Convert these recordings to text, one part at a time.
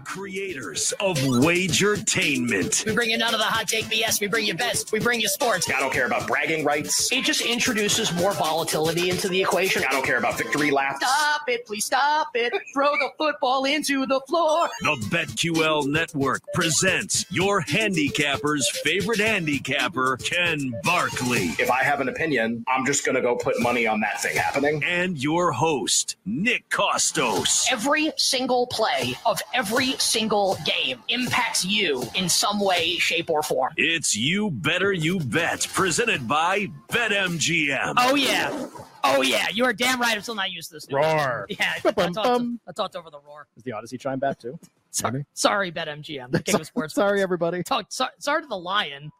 The creators of Wagertainment. We bring you none of the hot take BS. We bring you best. We bring you sports. I don't care about bragging rights. It just introduces more volatility into the equation. I don't care about victory laps. Stop it, please stop it. Throw the football into the floor. The BetQL Network presents your handicapper's favorite handicapper, Ken Barkley. If I have an opinion, I'm just going to go put money on that thing happening. And your host, Nick Kostos. Every single play of every single game impacts you in some way, shape, or form. It's You Better You Bet, presented by BetMGM. Oh, yeah. Oh, yeah. You are damn right. I'm still not used to this. New Roar. Yeah, I, I, talked, I talked over the roar. Is the Audacy chime back too? Sorry, sorry BetMGM, the king of sports. Sorry, everybody. Talk, so, sorry to the lion.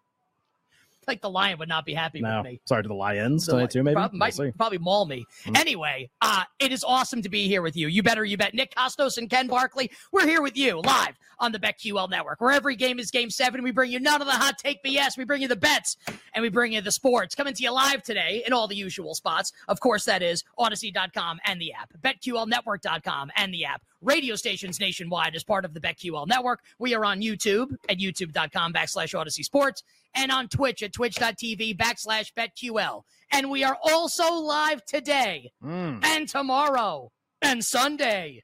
Like the lion would not be happy No, with me. sorry to the Lions The tonight too. Maybe Prob- We'll probably maul me. Mm. Anyway, uh, it is awesome to be here with you. You better, you bet. Nick Kostos and Ken Barkley, we're here with you live on the BetQL network, where every game is game seven. We bring you none of the hot take BS. We bring you the bets and we bring you the sports. Coming to you live today in all the usual spots. Of course, that is Audacy.com and the app, BetQLNetwork.com and the app. Radio stations nationwide as part of the BetQL network. We are on YouTube at youtube.com backslash Audacy Sports and on Twitch at twitch.tv backslash BetQL. And we are also live today Mm. and tomorrow and Sunday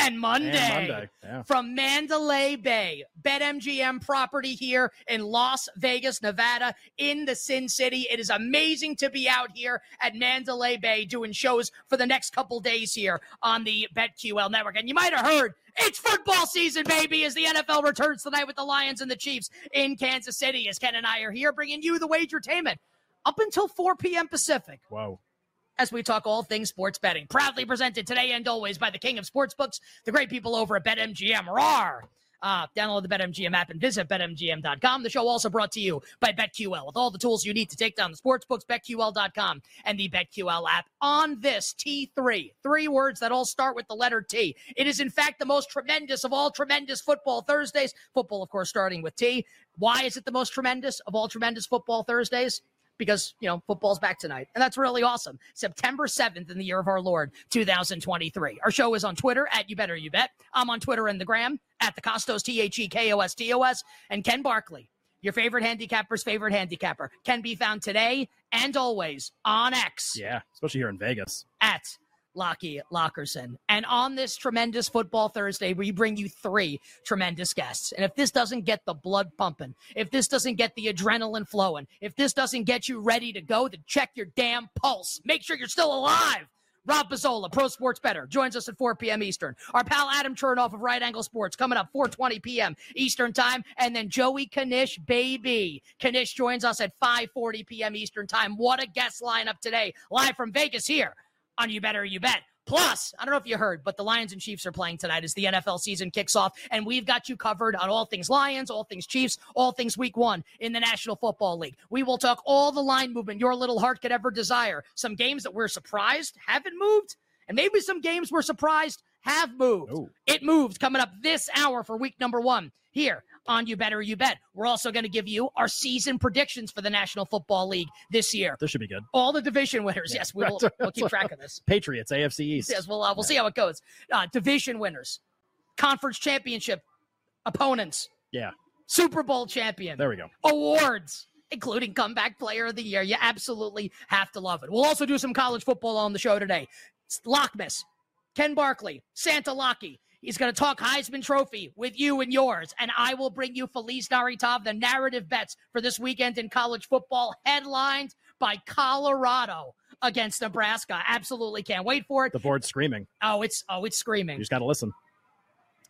and Monday, And Monday, yeah. from Mandalay Bay, BetMGM property here in Las Vegas, Nevada, in the Sin City. It is amazing to be out here at Mandalay Bay doing shows for the next couple days here on the BetQL network. And you might have heard it's football season, baby, as the NFL returns tonight with the Lions and the Chiefs in Kansas City. As Ken and I are here bringing you the wagertainment up until 4 p.m. Pacific Whoa. As we talk all things sports betting. Proudly presented today and always by the king of sportsbooks, the great people over at BetMGM. Rawr! Uh, download the BetMGM app and visit BetMGM.com. The show also brought to you by BetQL with all the tools you need to take down the sportsbooks, BetQL.com, and the BetQL app. On this T3, three words that all start with the letter T. It is, in fact, the most tremendous of all tremendous football Thursdays. Football, of course, starting with T. Why is it the most tremendous of all tremendous football Thursdays? Because you know football's back tonight. And that's really awesome. September 7th in the year of our lord 2023 our show is on twitter at you better you bet. I'm on twitter and the gram at the Kostos T H E K O S T O S. and ken barkley your favorite handicapper's favorite handicapper can be found today and always on x. Yeah, especially here in Vegas. at Lockie Lockerson. And on this tremendous football Thursday, we bring you three tremendous guests. And if this doesn't get the blood pumping, if this doesn't get the adrenaline flowing, if this doesn't get you ready to go, then check your damn pulse. Make sure you're still alive. Rob Pizzola, Pro Sports Bettor, joins us at 4 p.m. Eastern. Our pal Adam Chernoff of Right Angle Sports coming up 4:20 p.m. Eastern Time, and then Joey Knish, baby, Knish joins us at 5:40 p.m. Eastern Time. What a guest lineup today, live from Vegas here on You Better You Bet. Plus, I don't know if you heard, but the Lions and Chiefs are playing tonight as the NFL season kicks off, and we've got you covered on all things Lions, all things Chiefs, all things Week One in the National Football League. We will talk all the line movement your little heart could ever desire. Some games that we're surprised haven't moved, and maybe some games we're surprised have moved. Oh. It moved coming up this hour for Week Number One here on You Better You Bet. We're also going to give you our season predictions for the National Football League this year. This should be good. All the division winners. Yes, we will. We'll keep track of this. Patriots, AFC East. Yes, we'll uh, we'll see how it goes. Uh, division winners, conference championship opponents, Yeah, Super Bowl champion, there we go. awards, including comeback player of the year. You absolutely have to love it. We'll also do some college football on the show today. Lockmas, Ken Barkley, Santa Locky. He's going to talk Heisman Trophy with you and yours, and I will bring you Feliz Naritov, the narrative bets for this weekend in college football, headlined by Colorado against Nebraska. Absolutely can't wait for it. The board's screaming. Oh, it's oh, it's screaming. You just got to listen.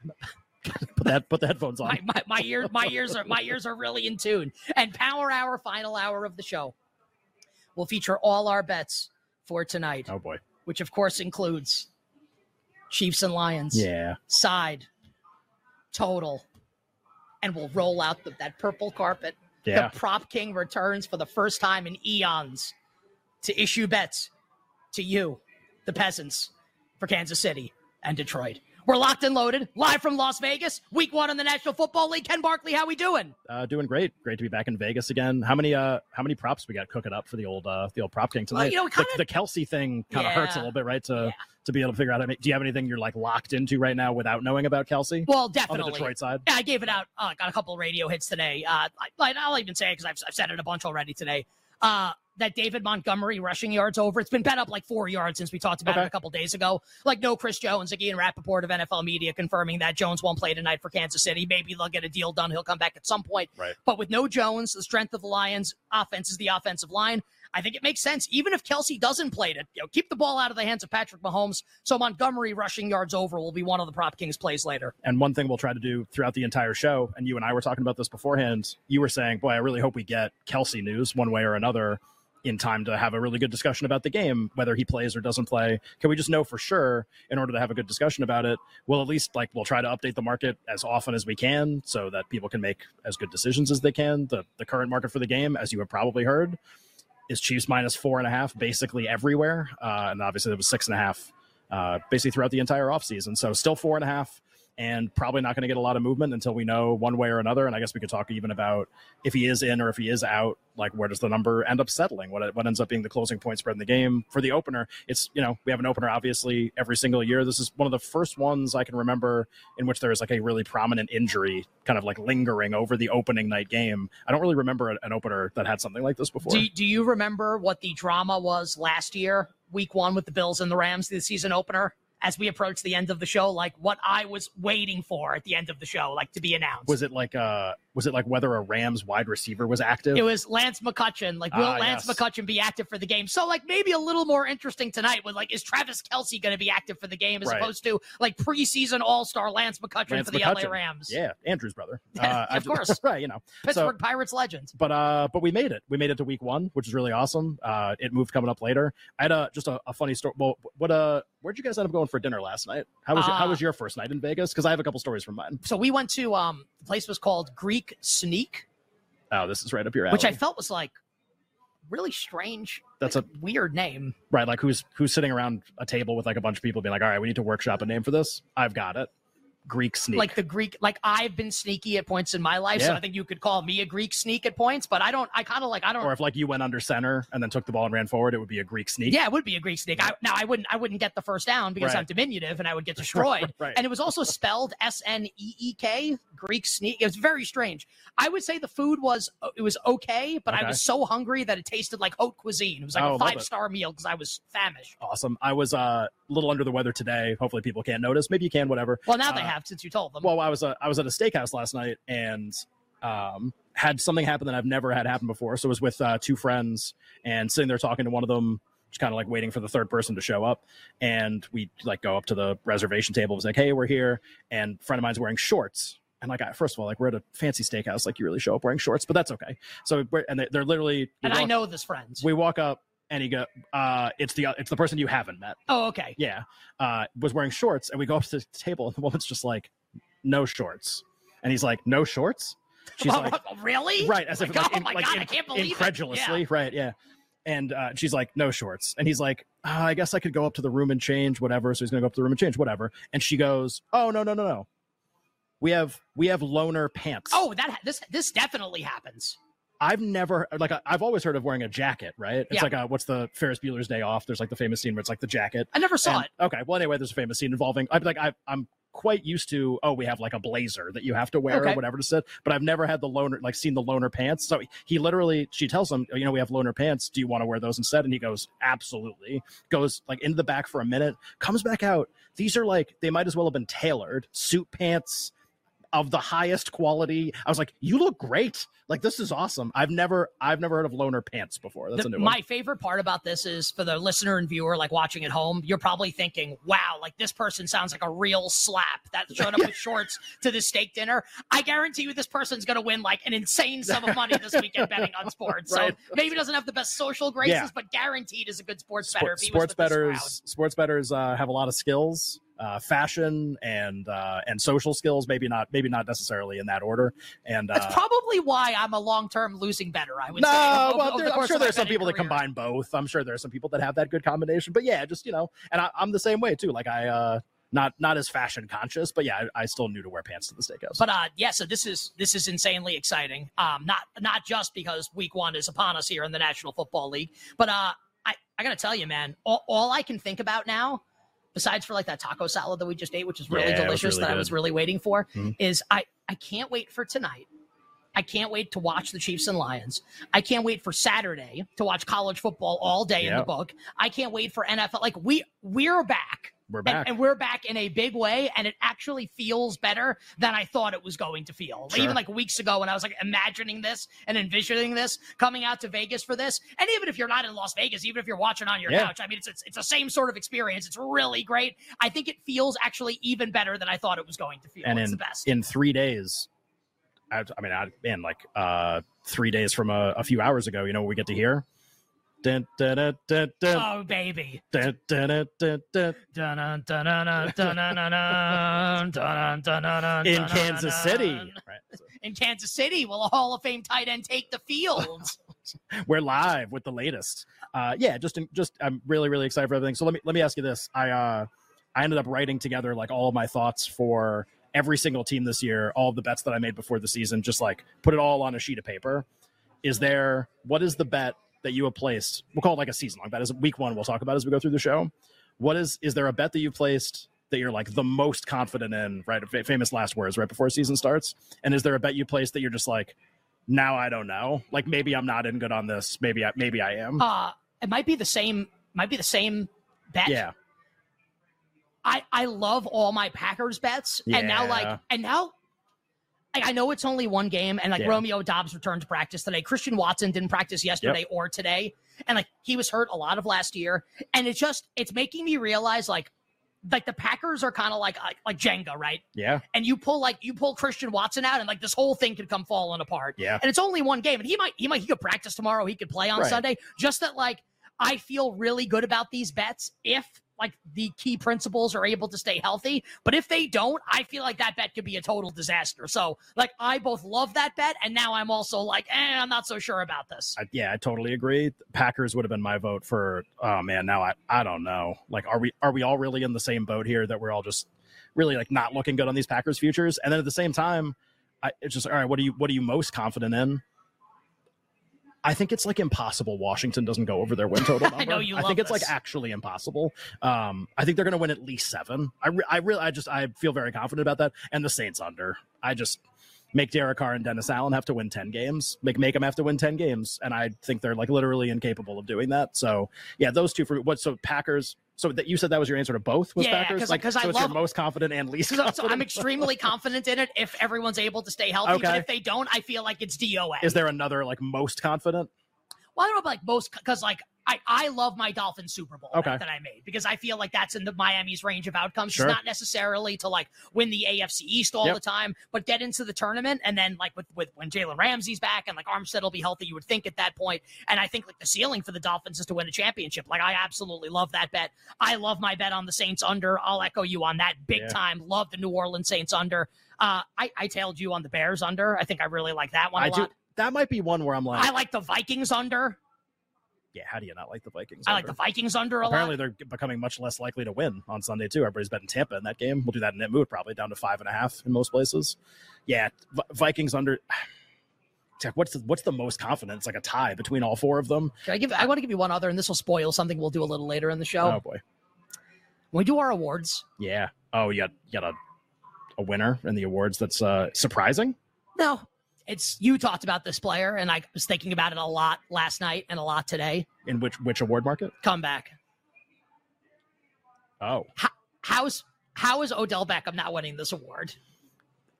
put that put the headphones on. My, my, my ear my ears are my ears are really in tune. And Power Hour, final hour of the show, will feature all our bets for tonight, oh boy. which of course includes Chiefs and Lions. Yeah. side, total, and we'll roll out the, that purple carpet. Yeah. The prop king returns for the first time in eons to issue bets to you, the peasants, for Kansas City and Detroit. We're locked and loaded, live from Las Vegas, week one in the National Football League. Ken Barkley, how we doing? Uh, doing great. Great to be back in Vegas again. How many uh how many props we got cooking up for the old uh the old prop king tonight? you know, The- kinda- the, Kelce thing kind of hurts a little bit, right? To Yeah. to be able to figure out. I mean, do you have anything you're like locked into right now without knowing about Kelce Well, on definitely. the Detroit side? Yeah, I gave it out. Uh, got a couple of radio hits today. Uh, I, I'll even say it because I've, I've said it a bunch already today. Uh, that David Montgomery rushing yards over. It's been bet up like four yards since we talked about Okay. it a couple days ago. Like no Chris Jones, again, Rapoport of NFL Media confirming that Jones won't play tonight for Kansas City. Maybe they'll get a deal done. He'll come back at some point. Right. But with no Jones, the strength of the Lions offense is the offensive line. I think it makes sense, even if Kelce doesn't play it, you know, keep the ball out of the hands of Patrick Mahomes. So Montgomery rushing yards over will be one of the prop kings plays later. And one thing we'll try to do throughout the entire show, and you and I were talking about this beforehand. You were saying, "Boy, I really hope we get Kelce news one way or another in time to have a really good discussion about the game, whether he plays or doesn't play. Can we just know for sure in order to have a good discussion about it? We'll at least like we'll try to update the market as often as we can so that people can make as good decisions as they can. The the current market for the game, as you have probably heard, is Chiefs minus four and a half basically everywhere, uh, and obviously it was six and a half uh, basically throughout the entire offseason. So still four and a half and probably not going to get a lot of movement until we know one way or another. And I guess we could talk even about if he is in or if he is out, like where does the number end up settling? What, what ends up being the closing point spread in the game for the opener? It's, you know, we have an opener obviously every single year. This is one of the first ones I can remember in which there is like a really prominent injury kind of like lingering over the opening night game. I don't really remember an opener that had something like this before. Do, do you remember what the drama was last year, week one with the Bills and the Rams, the season opener? As we approach the end of the show, like what I was waiting for at the end of the show, like to be announced. was it like uh was it like whether a Rams wide receiver was active? It was Lance McCutcheon. Like, will Ah, Lance yes. McCutcheon be active for the game? So, like, maybe a little more interesting tonight with like, is Travis Kelce going to be active for the game as Right. opposed to like preseason All Star Lance McCutcheon Lance for the LA Rams? Yeah, Andrew's brother. I of course. right? You know, Pittsburgh Pirates legend. but uh, but we made it. We made it to week one, which is really awesome. Uh, it moved coming up later. I had a just a, a funny story. Well, what uh, where'd you guys end up going for dinner last night? How was your, how Uh, was your first night in Vegas? Because I have a couple stories from mine. So we went to um, the place was called Greek Sneak, Oh, this is right up your alley. which I felt was like really strange. That's like, weird name. right. Like who's who's sitting around a table with like a bunch of people being like, all right, we need to workshop a name for this. I've got it. Greek sneak. Like the Greek, like I've been sneaky at points in my life, so I think you could call me a Greek sneak at points. But I don't. I kind of like. I don't. or if like you went under center and then took the ball and ran forward, it would be a Greek sneak. Yeah, it would be a Greek sneak. I, now I wouldn't. I wouldn't get the first down because Right. I'm diminutive and I would get destroyed. Right. And it was also spelled S N E E K, Greek sneak. It was very strange. I would say the food was it was okay, but I was so hungry that it tasted like haute cuisine. It was like Oh, a five star meal because I was famished. Awesome. I was uh, a little under the weather today. Hopefully people can't notice. Maybe you can, whatever. Well, now they Uh, have since you told them. Well, I was uh, I was at a steakhouse last night and um, had something happen that I've never had happen before. So I was with uh, two friends and sitting there talking to one of them, just kind of like waiting for the third person to show up. And we like go up to the reservation table. and was like, "Hey, we're here." And a friend of mine's wearing shorts. And like, I, first of all, like we're at a fancy steakhouse, like you really show up wearing shorts, but that's okay. So we're, and they, they're literally. and I know this friend. We walk up and he go, uh, "It's the it's the person you haven't met." oh, okay. yeah, uh, was wearing shorts, and we go up to the table, and the woman's just like, "No shorts," and he's like, "No shorts." She's like, really? right, as if like, oh in- my like god, in- I can't believe it. incredulously, Yeah. right? Yeah, and uh, she's like, "No shorts," and he's like, uh, "I guess I could go up to the room and change, whatever." So he's gonna go up to the room and change, whatever. And she goes, "Oh no, no, no, no, we have we have loaner pants." Oh, that this this definitely happens. I've never like I've always heard of wearing a jacket, right? It's Yeah. like a, what's the Ferris Bueller's Day Off? There's like the famous scene where it's like the jacket. I never saw And- it. Okay. Well, anyway, there's a famous scene involving. I'm like, I, I'm quite used to. Oh, we have like a blazer that you have to wear Okay. or whatever to sit. But I've never had the loaner like, seen the loaner pants. So he literally, she tells him, you know, we have loaner pants. Do you want to wear those instead? And he goes, absolutely. Goes like into the back for a minute, comes back out. These are like they might as well have been tailored suit pants. Of the highest quality. I was like, "You look great! Like this is awesome." I've never I've never heard of loaner pants before. That's The- a new my one. favorite part about this is for the listener and viewer, like watching at home, you're probably thinking, wow, like this person sounds like a real slap that showed up with shorts to the steak dinner. I guarantee you this person's going to win like an insane sum of money this weekend betting on sports. Right. So maybe doesn't have the best social graces, Yeah. but guaranteed is a good sports Sport- bettor. sports crowd. bettors sports bettors uh, have a lot of skills uh, fashion and uh, and social skills maybe not maybe not necessarily in that order and uh, That's probably why I'm a long-term losing bettor. I would no, say. well, over the I'm sure there's some people that combine both. I'm sure there are some people that have that good combination. But yeah, just you know, and I, I'm the same way too. Like I, uh, not not as fashion conscious, but yeah, I, I still knew to wear pants to the steakhouse. But uh, yeah, so this is this is insanely exciting. Um, not not just because week one is upon us here in the National Football League, but uh, I I gotta tell you, man, all, all I can think about now, besides for like that taco salad that we just ate, which is really Yeah, delicious, really that I was really waiting for, Mhm. is I I can't wait for tonight. I can't wait to watch the Chiefs and Lions. I can't wait for Saturday to watch college football all day in the book. I can't wait for NFL. Like we we're back. We're And- back. And, we're back in a big way, and it actually feels better than I thought it was going to feel. Sure. Even like weeks ago when I was like imagining this and envisioning this, coming out to Vegas for this. And even if you're not in Las Vegas, even if you're watching on your Yeah. couch, I mean, it's, it's it's the same sort of experience. It's really great. I think it feels actually even better than I thought it was going to feel. and it's in the best. in three days, I, I mean, I, man, like uh, three days from a, a few hours ago, you know, what we get to hear. Dun, dun, dun, dun, dun, oh baby. dun, dun, dun, dun, dun. Dun-dun, dun-dun-dun, dun-dun-dun-dun, dun-dun-dun-dun, in Kansas City. Right. So In Kansas City, will a Hall of Fame tight end take the field? we're live with the latest. Uh, yeah, just in, just I'm really really excited for everything. So let me let me ask you this. I uh, I ended up writing together like all of my thoughts for every single team this year, all of the bets that I made before the season, just like put it all on a sheet of paper. Is there what is the bet that you have placed? We'll call it like a season long bet. As week one, we'll talk about as we go through the show. What is is there a bet that you placed that you're like the most confident in? Right, Fa- famous last words right before season starts. And is there a bet you placed that you're just like, now I don't know. Like maybe I'm not in good on this. Maybe I maybe I am. Uh, it might be the same. Might be the same bet. yeah. I I love all my Packers bets, and now like and now. I I know it's only one game, and like Yeah. Romeo Doubs returned to practice today. Christian Watson didn't practice yesterday or today, and like he was hurt a lot of last year. And it's just it's making me realize like like the Packers are kind of like, like like Jenga, right? Yeah. And you pull like you pull Christian Watson out, and like this whole thing could come falling apart. Yeah. And it's only one game, and he might he might he could practice tomorrow. He could play on Right. Sunday. Just that like I feel really good about these bets if like the key principles are able to stay healthy. But if they don't, I feel like that bet could be a total disaster. So like I both love that bet, and now I'm also like, eh, I'm not so sure about this. I, yeah, I totally agree. Packers would have been my vote for. Oh man, now I I don't know. Like, are we are we all really in the same boat here that we're all just really like not looking good on these Packers futures? And then at the same time, I, it's just all right. What are you what are you most confident in? I think it's like impossible. Washington doesn't go over their win total. Number. I know you I think it's like actually impossible. Um, I think they're going to win at least seven. I re- I really I just I feel very confident about that. And the Saints under. I just make Derek Carr and Dennis Allen have to win 10 games, make make them have to win 10 games. And I think they're like literally incapable of doing that. So yeah, those two for what so Packers. So that you said that was your answer to both was Yeah, Packers? 'cause- like 'cause so I it's love- your most confident and least So, so. I'm extremely confident in it if everyone's able to stay healthy. But if they don't, I feel like it's DOA. Is there another like most confident? Well, I don't know about like most because like I, I love my Dolphins Super Bowl Okay. that I made because I feel like that's in the Miami's range of outcomes. Sure. It's not necessarily to like win the AFC East all Yep. the time, but get into the tournament and then like with with when Jalen Ramsey's back and like Armstead will be healthy, you would think at that point. And I think like the ceiling for the Dolphins is to win a championship. Like I absolutely love that bet. I love my bet on the Saints under. I'll echo you on that big Yeah. time. Love the New Orleans Saints under. Uh, I, I tailed you on the Bears under. I think I really like that one a I do lot. That might be one where I'm like, I like the Vikings under. yeah, how do you not like the Vikings? I like the? Vikings under a Apparently, lot. they're becoming much less likely to win on Sunday too. Everybody's betting Tampa in that game. We'll do that in Nitmoot, probably down to five and a half in most places. Yeah, Vi- Vikings under. Check, What's the, what's the most confidence? Like a tie between all four of them. Should I give? I want to give you one other, and this will spoil something we'll do a little later in the show. Oh, boy, When we do our awards, yeah. Oh, you got you got a a winner in the awards. That's uh surprising. no, it's you talked about this player, and I was thinking about it a lot last night and a lot today. In which which award market? Come back. Oh, How's how is Odell Beckham not winning this award?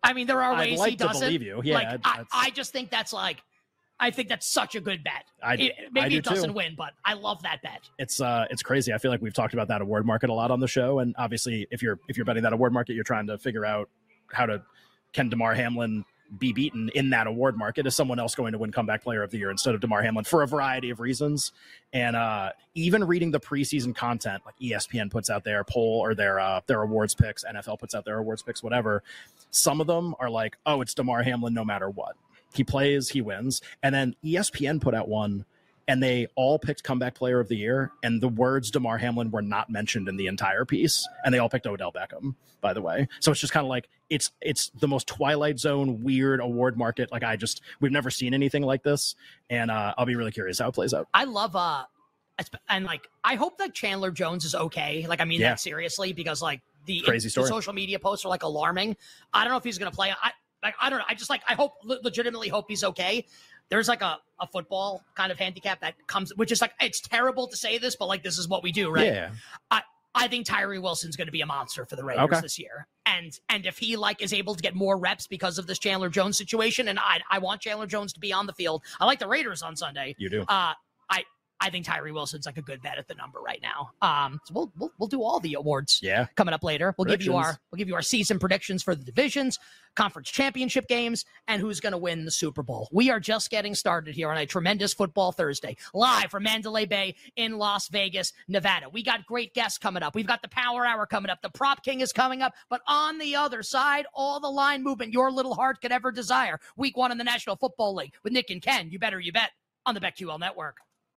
I mean, there are ways like he doesn't. believe you. Yeah, like, I, I just think that's like, I think that's such a good bet. I- It- I maybe do it doesn't too. win, but I love that bet. it's uh it's crazy. I feel like we've talked about that award market a lot on the show, and obviously, if you're if you're betting that award market, you're trying to figure out how to can Damar Hamlin be beaten in that award market? Is someone else going to win comeback player of the year instead of Damar Hamlin for a variety of reasons? And uh even reading the preseason content, like ESPN puts out their poll or their uh their awards picks, NFL puts out their awards picks, whatever. Some of them are like, oh, it's Damar Hamlin no matter what. He plays, he wins. And then ESPN put out one and they all picked comeback player of the year and the words Damar Hamlin were not mentioned in the entire piece and they all picked Odell Beckham by the way so it's just kind of like it's it's the most twilight zone weird award market like I just we've never seen anything like this and uh, I'll be really curious how it plays out I love uh and like I hope that Chandler Jones is okay. Like I mean Yeah. that seriously because like the, Crazy the social media posts are like alarming. I don't know if he's gonna play. I like I don't know. I just like I hope legitimately hope he's okay. There's like a, a football kind of handicap that comes, which is like it's terrible to say this, but like this is what we do, right? yeah I I think Tyree Wilson's going to be a monster for the Raiders Okay. this year, and and if he like is able to get more reps because of this Chandler Jones situation, and I I want Chandler Jones to be on the field. I like the Raiders on Sunday. you do Uh, I think Tyree Wilson's like a good bet at the number right now. Um, so we'll we'll, we'll do all the awards yeah coming up later. We'll give you our we'll give you our season predictions for the divisions, conference championship games, and who's going to win the Super Bowl. We are just getting started here on a tremendous football Thursday, live from Mandalay Bay in Las Vegas, Nevada. We got great guests coming up. We've got the Power Hour coming up. The Prop King is coming up, but on the other side, all the line movement your little heart could ever desire. Week one in the National Football League with Nick and Ken. You better you bet on the BetQL Network.